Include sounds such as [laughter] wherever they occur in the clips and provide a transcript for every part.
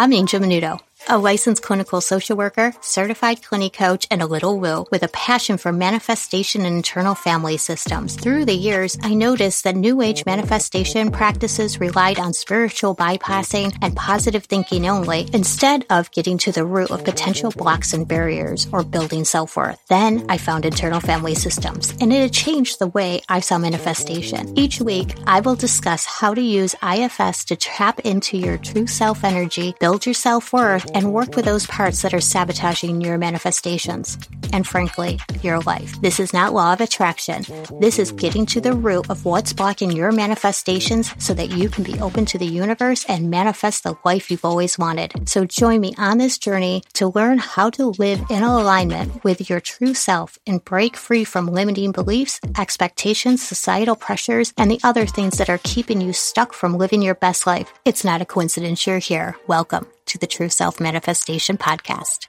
I'm Angel Menudo a licensed clinical social worker, certified clinic coach, and a little woo with a passion for manifestation and internal family systems. Through the years, I noticed that New Age manifestation practices relied on spiritual bypassing and positive thinking only instead of getting to the root of potential blocks and barriers or building self worth. Then I found internal family systems, and it had changed the way I saw manifestation. Each week, I will discuss how to use IFS to tap into your true self energy, build your self worth, and work with those parts that are sabotaging your manifestations and frankly, your life. This is not law of attraction. This is getting to the root of what's blocking your manifestations so that you can be open to the universe and manifest the life you've always wanted. So join me on this journey to learn how to live in alignment with your true self and break free from limiting beliefs, expectations, societal pressures, and the other things that are keeping you stuck from living your best life. It's not a coincidence you're here. Welcome to the True Self Manifestation Podcast.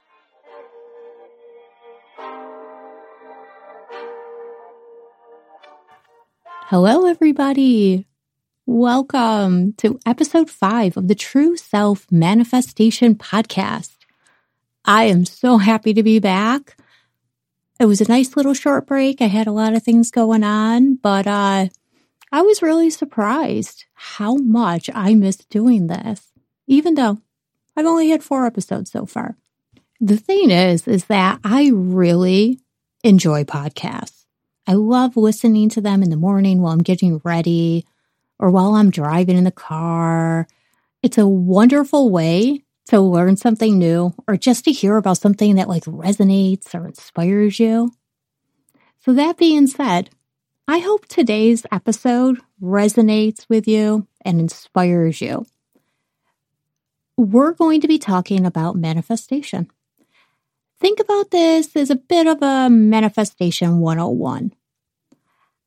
Hello, everybody. Welcome to episode five of the True Self Manifestation Podcast. I am so happy to be back. It was a nice little short break. I had a lot of things going on, but uh, I was really surprised how much I missed doing this, even though I've only had four episodes so far. The thing is, is that I really enjoy podcasts. I love listening to them in the morning while I'm getting ready or while I'm driving in the car. It's a wonderful way to learn something new or just to hear about something that like resonates or inspires you. So that being said, I hope today's episode resonates with you and inspires you we're going to be talking about manifestation. Think about this as a bit of a manifestation 101.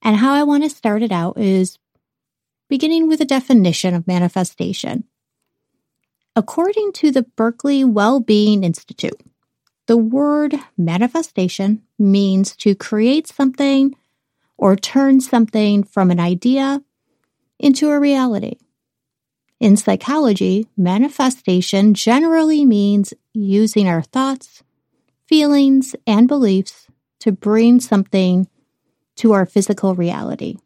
And how I want to start it out is beginning with a definition of manifestation. According to the Berkeley Well-Being Institute, the word manifestation means to create something or turn something from an idea into a reality. In psychology, manifestation generally means using our thoughts, feelings, and beliefs to bring something to our physical reality.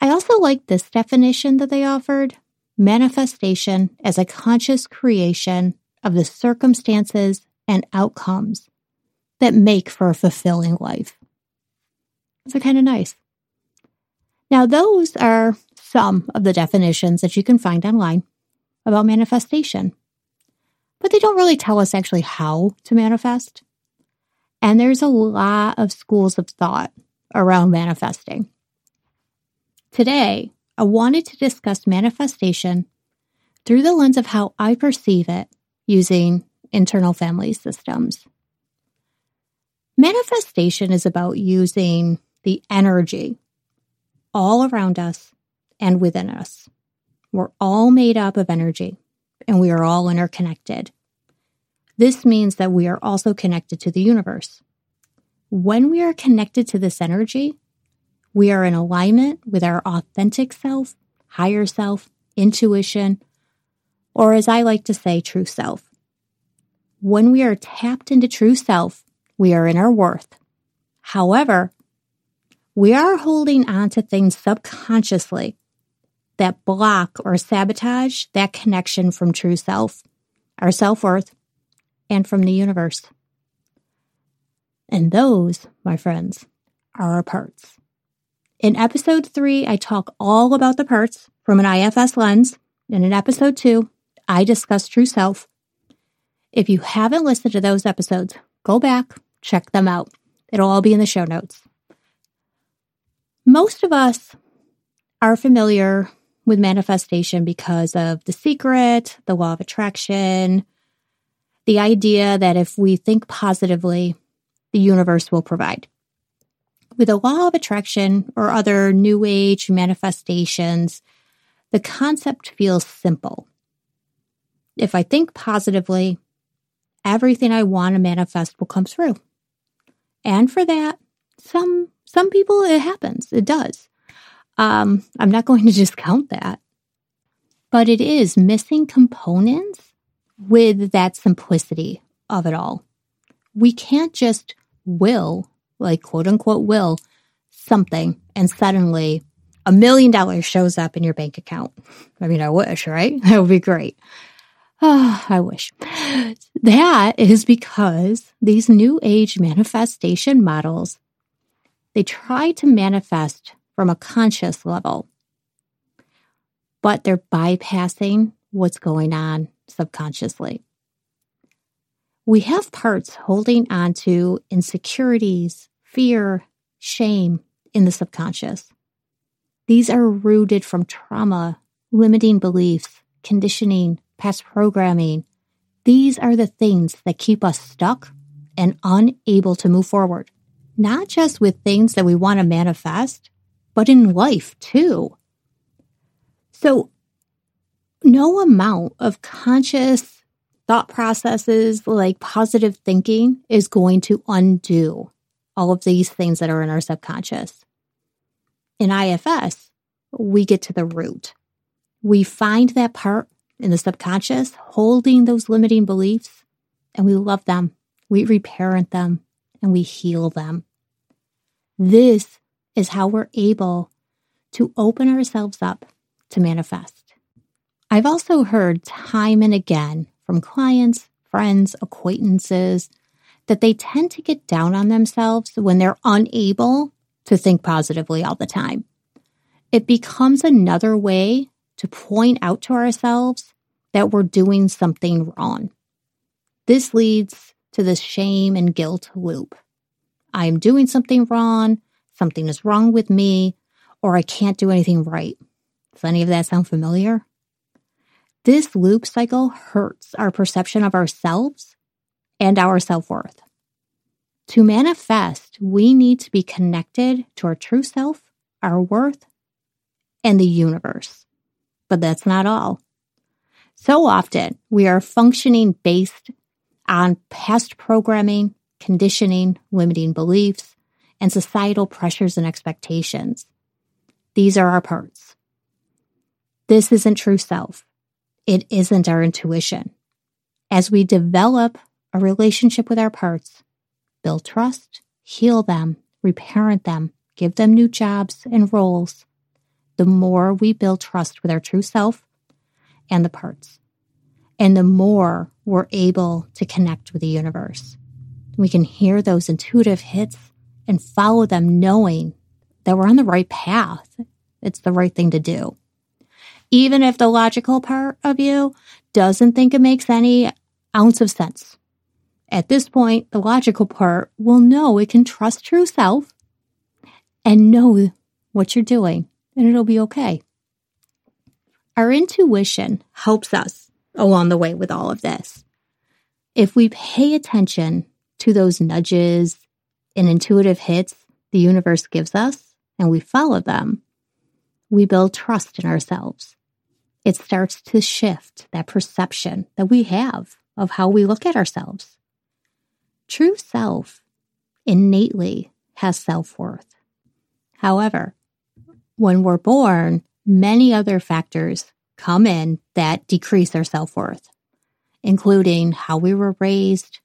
I also like this definition that they offered manifestation as a conscious creation of the circumstances and outcomes that make for a fulfilling life. So, kind of nice. Now, those are some of the definitions that you can find online about manifestation. But they don't really tell us actually how to manifest. And there's a lot of schools of thought around manifesting. Today, I wanted to discuss manifestation through the lens of how I perceive it using internal family systems. Manifestation is about using the energy all around us and within us. We're all made up of energy and we are all interconnected. This means that we are also connected to the universe. When we are connected to this energy, we are in alignment with our authentic self, higher self, intuition, or as I like to say, true self. When we are tapped into true self, we are in our worth. However, we are holding on to things subconsciously that block or sabotage that connection from true self, our self worth, and from the universe. And those, my friends, are our parts. In episode three, I talk all about the parts from an IFS lens. And in episode two, I discuss true self. If you haven't listened to those episodes, go back, check them out. It'll all be in the show notes. Most of us are familiar with manifestation because of the secret, the law of attraction, the idea that if we think positively, the universe will provide. With the law of attraction or other new age manifestations, the concept feels simple. If I think positively, everything I want to manifest will come through. And for that, some some people it happens. It does. Um, I'm not going to [laughs] discount that. but it is missing components with that simplicity of it all. We can't just will, like quote unquote, will something and suddenly a million dollars shows up in your bank account. I mean, I wish, right? [laughs] That would be great. Oh, [sighs] I wish. That is because these new age manifestation models, they try to manifest from a conscious level, but they're bypassing what's going on subconsciously. We have parts holding on to insecurities, fear, shame in the subconscious. These are rooted from trauma, limiting beliefs, conditioning, past programming. These are the things that keep us stuck and unable to move forward, not just with things that we want to manifest, but in life too. So, no amount of conscious thought processes like positive thinking is going to undo all of these things that are in our subconscious. In IFS, we get to the root. We find that part in the subconscious holding those limiting beliefs and we love them. We reparent them and we heal them. This is how we're able to open ourselves up to manifest. I've also heard time and again from clients, friends, acquaintances that they tend to get down on themselves when they're unable to think positively all the time. It becomes another way to point out to ourselves that we're doing something wrong. This leads to the shame and guilt loop. I am doing something wrong, something is wrong with me, or I can't do anything right. Does any of that sound familiar? This loop cycle hurts our perception of ourselves and our self worth. To manifest, we need to be connected to our true self, our worth, and the universe. But that's not all. So often we are functioning based on past programming, conditioning, limiting beliefs, and societal pressures and expectations. These are our parts. This isn't true self. It isn't our intuition. As we develop a relationship with our parts, build trust, heal them, reparent them, give them new jobs and roles, the more we build trust with our true self and the parts. And the more we're able to connect with the universe. We can hear those intuitive hits and follow them knowing that we're on the right path. It's the right thing to do. Even if the logical part of you doesn't think it makes any ounce of sense. At this point, the logical part will know it can trust true self and know what you're doing and it'll be okay. Our intuition helps us along the way with all of this. If we pay attention to those nudges and intuitive hits the universe gives us and we follow them, we build trust in ourselves. It starts to shift that perception that we have of how we look at ourselves. True self innately has self worth. However, when we're born, many other factors come in that decrease our self worth, including how we were raised,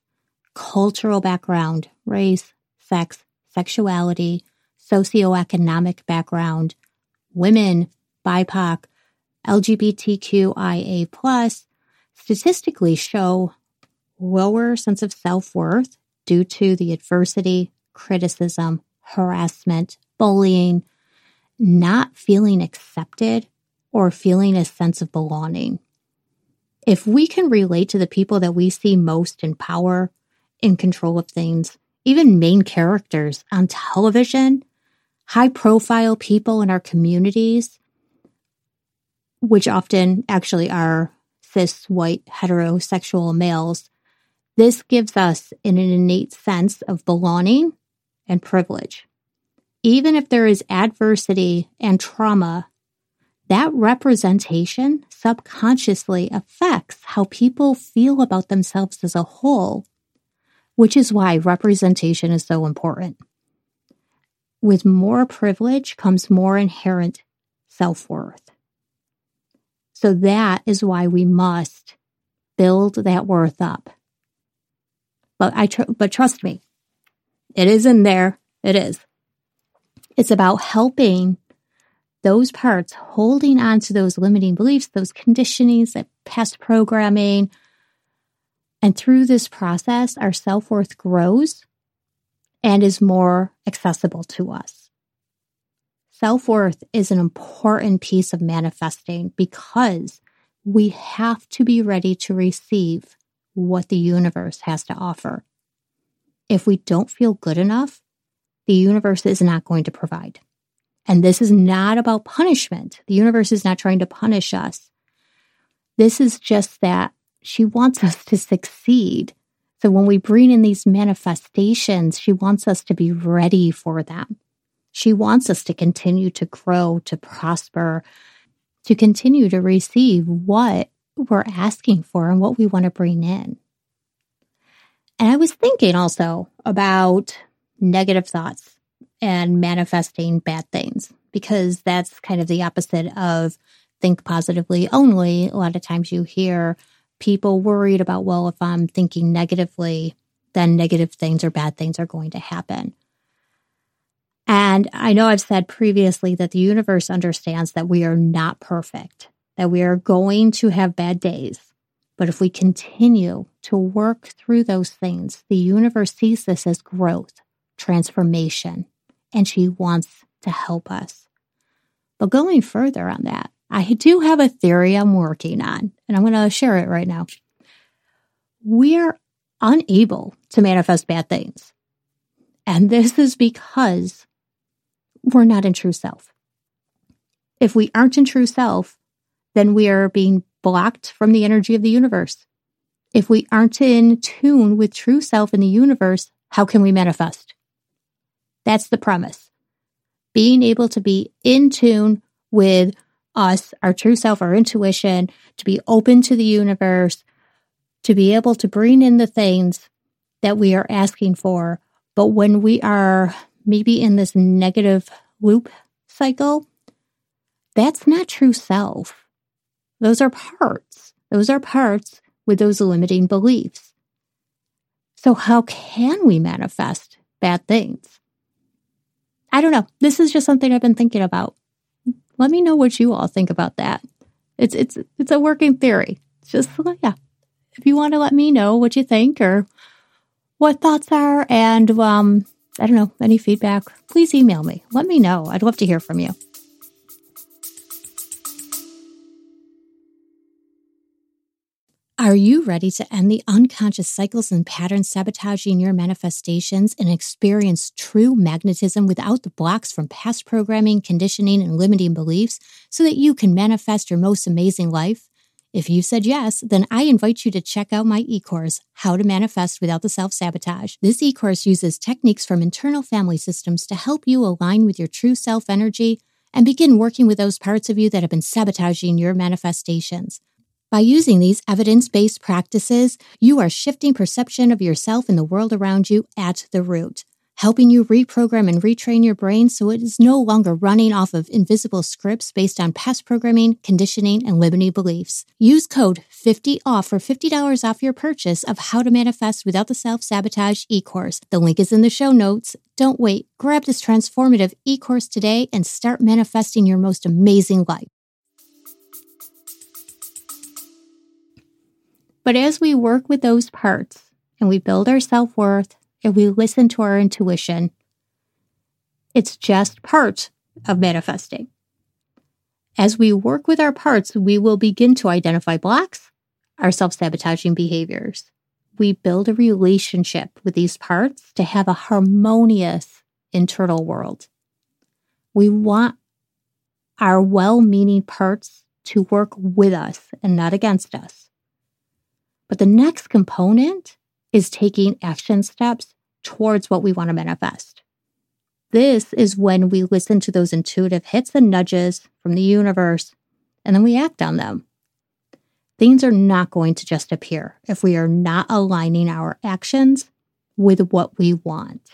cultural background, race, sex, sexuality, socioeconomic background, women, BIPOC, LGBTQIA statistically show lower sense of self worth due to the adversity, criticism, harassment, bullying, not feeling accepted or feeling a sense of belonging. If we can relate to the people that we see most in power, in control of things, even main characters on television, high profile people in our communities, which often actually are cis, white, heterosexual males, this gives us an innate sense of belonging and privilege. Even if there is adversity and trauma, that representation subconsciously affects how people feel about themselves as a whole, which is why representation is so important. With more privilege comes more inherent self worth. So that is why we must build that worth up. But I, tr- but trust me, it is in there. It is. It's about helping those parts holding on to those limiting beliefs, those conditionings, that past programming. And through this process, our self worth grows and is more accessible to us. Self worth is an important piece of manifesting because we have to be ready to receive what the universe has to offer. If we don't feel good enough, the universe is not going to provide. And this is not about punishment. The universe is not trying to punish us. This is just that she wants us to succeed. So when we bring in these manifestations, she wants us to be ready for them. She wants us to continue to grow, to prosper, to continue to receive what we're asking for and what we want to bring in. And I was thinking also about negative thoughts and manifesting bad things because that's kind of the opposite of think positively only. A lot of times you hear people worried about, well, if I'm thinking negatively, then negative things or bad things are going to happen. And I know I've said previously that the universe understands that we are not perfect, that we are going to have bad days. But if we continue to work through those things, the universe sees this as growth, transformation, and she wants to help us. But going further on that, I do have a theory I'm working on, and I'm going to share it right now. We're unable to manifest bad things. And this is because we're not in true self. If we aren't in true self, then we are being blocked from the energy of the universe. If we aren't in tune with true self in the universe, how can we manifest? That's the premise. Being able to be in tune with us, our true self, our intuition, to be open to the universe, to be able to bring in the things that we are asking for. But when we are maybe in this negative loop cycle, that's not true self. Those are parts. Those are parts with those limiting beliefs. So, how can we manifest bad things? I don't know. This is just something I've been thinking about. Let me know what you all think about that. It's it's it's a working theory. It's just [laughs] yeah. If you want to let me know what you think or what thoughts are, and um, I don't know any feedback, please email me. Let me know. I'd love to hear from you. Are you ready to end the unconscious cycles and patterns sabotaging your manifestations and experience true magnetism without the blocks from past programming, conditioning, and limiting beliefs so that you can manifest your most amazing life? If you said yes, then I invite you to check out my e course, How to Manifest Without the Self Sabotage. This e course uses techniques from internal family systems to help you align with your true self energy and begin working with those parts of you that have been sabotaging your manifestations. By using these evidence based practices, you are shifting perception of yourself and the world around you at the root, helping you reprogram and retrain your brain so it is no longer running off of invisible scripts based on past programming, conditioning, and limiting beliefs. Use code 50OFF for $50 off your purchase of How to Manifest Without the Self Sabotage e course. The link is in the show notes. Don't wait. Grab this transformative e course today and start manifesting your most amazing life. But as we work with those parts and we build our self worth and we listen to our intuition, it's just part of manifesting. As we work with our parts, we will begin to identify blocks, our self sabotaging behaviors. We build a relationship with these parts to have a harmonious internal world. We want our well meaning parts to work with us and not against us. But the next component is taking action steps towards what we want to manifest. This is when we listen to those intuitive hits and nudges from the universe and then we act on them. Things are not going to just appear if we are not aligning our actions with what we want.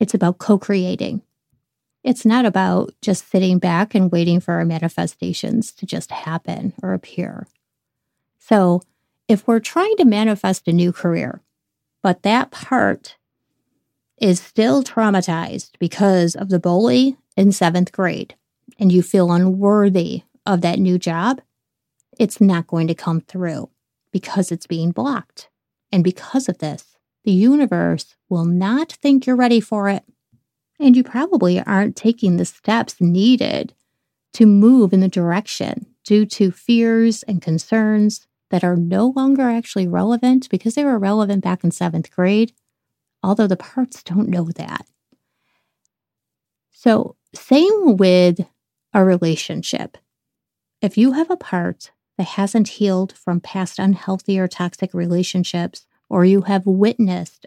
It's about co creating. It's not about just sitting back and waiting for our manifestations to just happen or appear. So, if we're trying to manifest a new career, but that part is still traumatized because of the bully in seventh grade, and you feel unworthy of that new job, it's not going to come through because it's being blocked. And because of this, the universe will not think you're ready for it. And you probably aren't taking the steps needed to move in the direction due to fears and concerns that are no longer actually relevant because they were relevant back in seventh grade, although the parts don't know that. So, same with a relationship. If you have a part that hasn't healed from past unhealthy or toxic relationships, or you have witnessed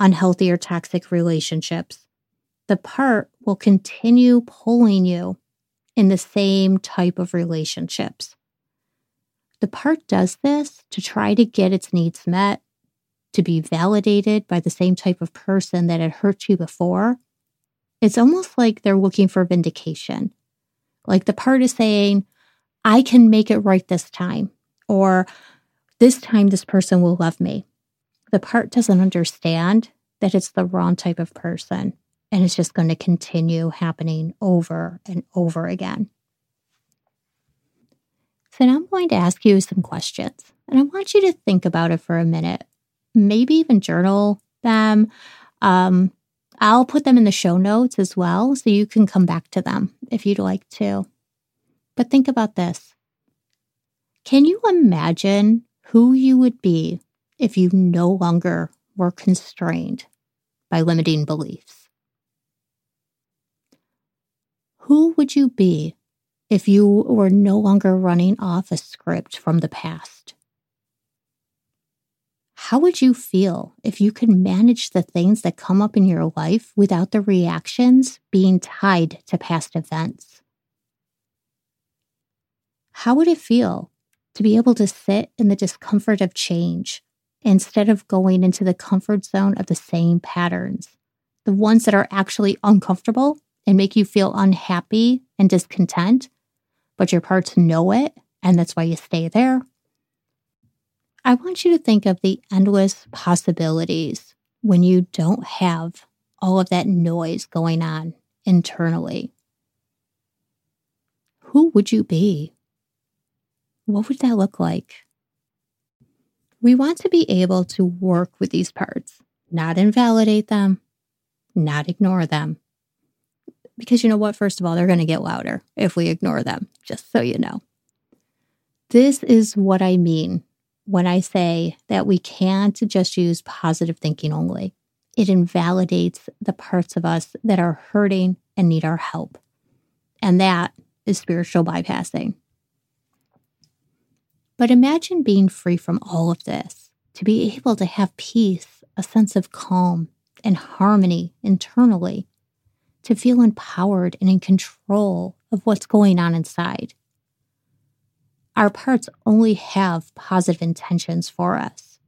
unhealthy or toxic relationships, the part will continue pulling you in the same type of relationships. The part does this to try to get its needs met, to be validated by the same type of person that had hurt you before. It's almost like they're looking for vindication. Like the part is saying, I can make it right this time, or this time this person will love me. The part doesn't understand that it's the wrong type of person and it's just going to continue happening over and over again. So now I'm going to ask you some questions and I want you to think about it for a minute, maybe even journal them. Um, I'll put them in the show notes as well so you can come back to them if you'd like to. But think about this Can you imagine who you would be if you no longer were constrained by limiting beliefs? Who would you be if you were no longer running off a script from the past? How would you feel if you could manage the things that come up in your life without the reactions being tied to past events? How would it feel to be able to sit in the discomfort of change instead of going into the comfort zone of the same patterns, the ones that are actually uncomfortable and make you feel unhappy and discontent? But your parts know it, and that's why you stay there. I want you to think of the endless possibilities when you don't have all of that noise going on internally. Who would you be? What would that look like? We want to be able to work with these parts, not invalidate them, not ignore them, because you know what? First of all, they're going to get louder if we ignore them, just so you know. This is what I mean when I say that we can't just use positive thinking only. It invalidates the parts of us that are hurting and need our help. And that is spiritual bypassing. But imagine being free from all of this, to be able to have peace, a sense of calm and harmony internally to feel empowered and in control of what's going on inside. Our parts only have positive intentions for us.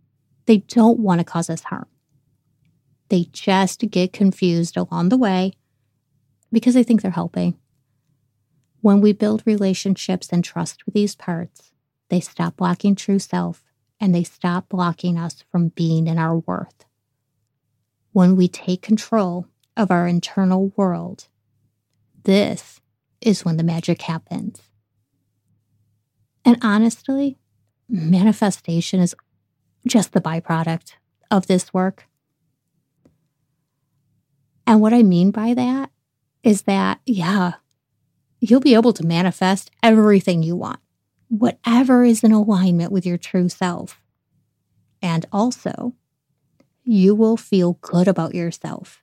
They don't want to cause us harm. They just get confused along the way because they think they're helping. When we build relationships and trust with these parts, they stop blocking true self and they stop blocking us from being in our worth. When we take control of our internal world. This is when the magic happens. And honestly, manifestation is just the byproduct of this work. And what I mean by that is that, yeah, you'll be able to manifest everything you want, whatever is in alignment with your true self. And also, you will feel good about yourself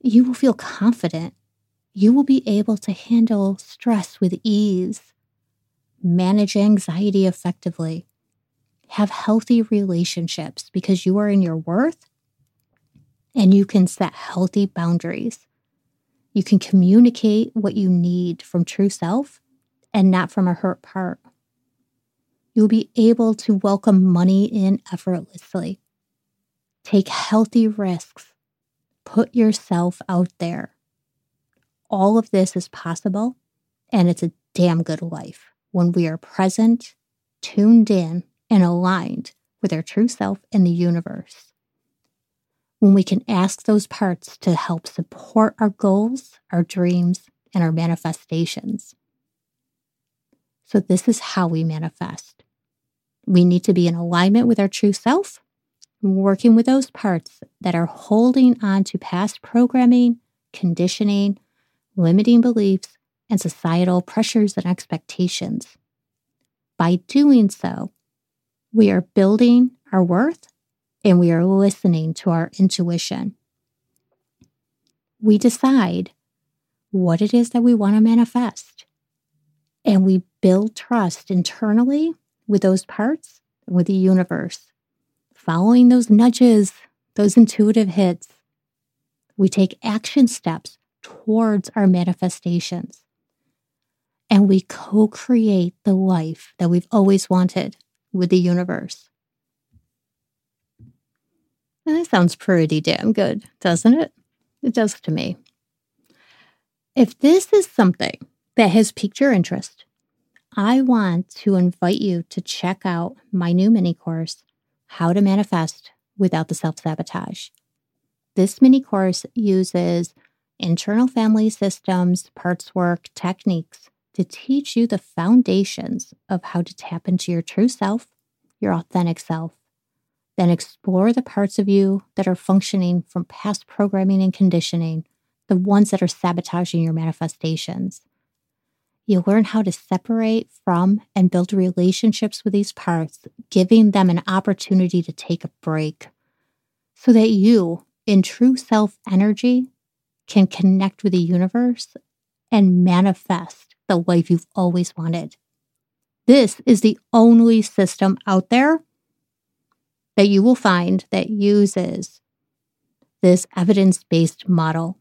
you will feel confident. You will be able to handle stress with ease, manage anxiety effectively, have healthy relationships because you are in your worth and you can set healthy boundaries. You can communicate what you need from true self and not from a hurt part. You'll be able to welcome money in effortlessly, take healthy risks, Put yourself out there. all of this is possible, and it's a damn good life when we are present, tuned in, and aligned with our true self and the universe. When we can ask those parts to help support our goals, our dreams, and our manifestations. So, this is how we manifest. We need to be in alignment with our true self, working with those parts that are holding on to past programming, conditioning, limiting beliefs, and societal pressures and expectations. By doing so, we are building our worth and we are listening to our intuition. We decide what it is that we want to manifest. And we build trust internally with those parts, and with the universe, following those nudges, those intuitive hits. We take action steps towards our manifestations. And we co create the life that we've always wanted with the universe. And that sounds pretty damn good, doesn't it? It does to me. If this is something that has piqued your interest, I want to invite you to check out my new mini course, How to Manifest Without the Self Sabotage. This mini course uses internal family systems, parts work, techniques to teach you the foundations of how to tap into your true self, your authentic self. Then explore the parts of you that are functioning from past programming and conditioning, the ones that are sabotaging your manifestations. You learn how to separate from and build relationships with these parts, giving them an opportunity to take a break so that you, in true self energy, can connect with the universe and manifest the life you've always wanted. This is the only system out there that you will find that uses this evidence based model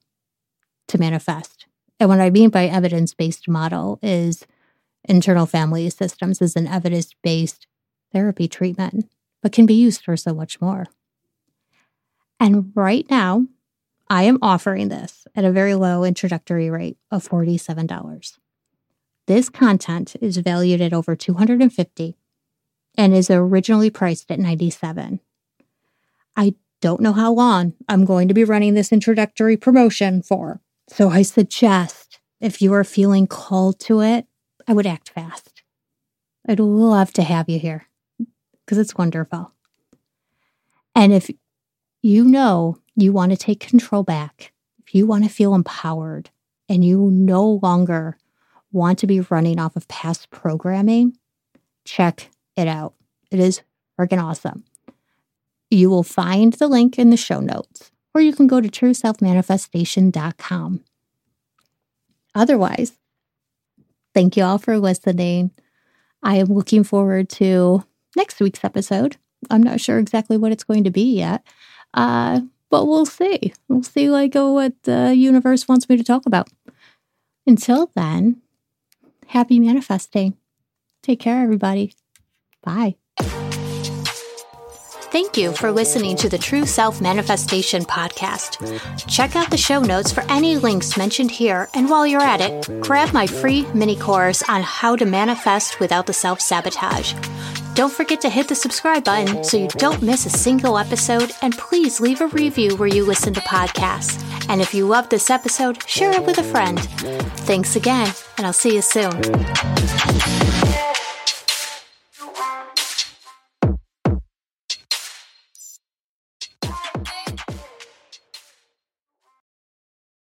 to manifest. And what I mean by evidence based model is internal family systems is an evidence based therapy treatment, but can be used for so much more. And right now, I am offering this at a very low introductory rate of $47. This content is valued at over 250 and is originally priced at 97. I don't know how long I'm going to be running this introductory promotion for, so I suggest if you are feeling called to it, I would act fast. I'd love to have you here because it's wonderful. And if you know you want to take control back, if you want to feel empowered and you no longer want to be running off of past programming, check it out. It is freaking awesome. You will find the link in the show notes, or you can go to trueselfmanifestation.com. Otherwise, thank you all for listening. I am looking forward to next week's episode. I'm not sure exactly what it's going to be yet, uh, but we'll see. We'll see like uh, what the universe wants me to talk about. Until then, happy manifesting. Take care, everybody. Bye. Thank you for listening to the True Self Manifestation Podcast. Check out the show notes for any links mentioned here, and while you're at it, grab my free mini course on how to manifest without the self sabotage. Don't forget to hit the subscribe button so you don't miss a single episode, and please leave a review where you listen to podcasts. And if you love this episode, share it with a friend. Thanks again, and I'll see you soon.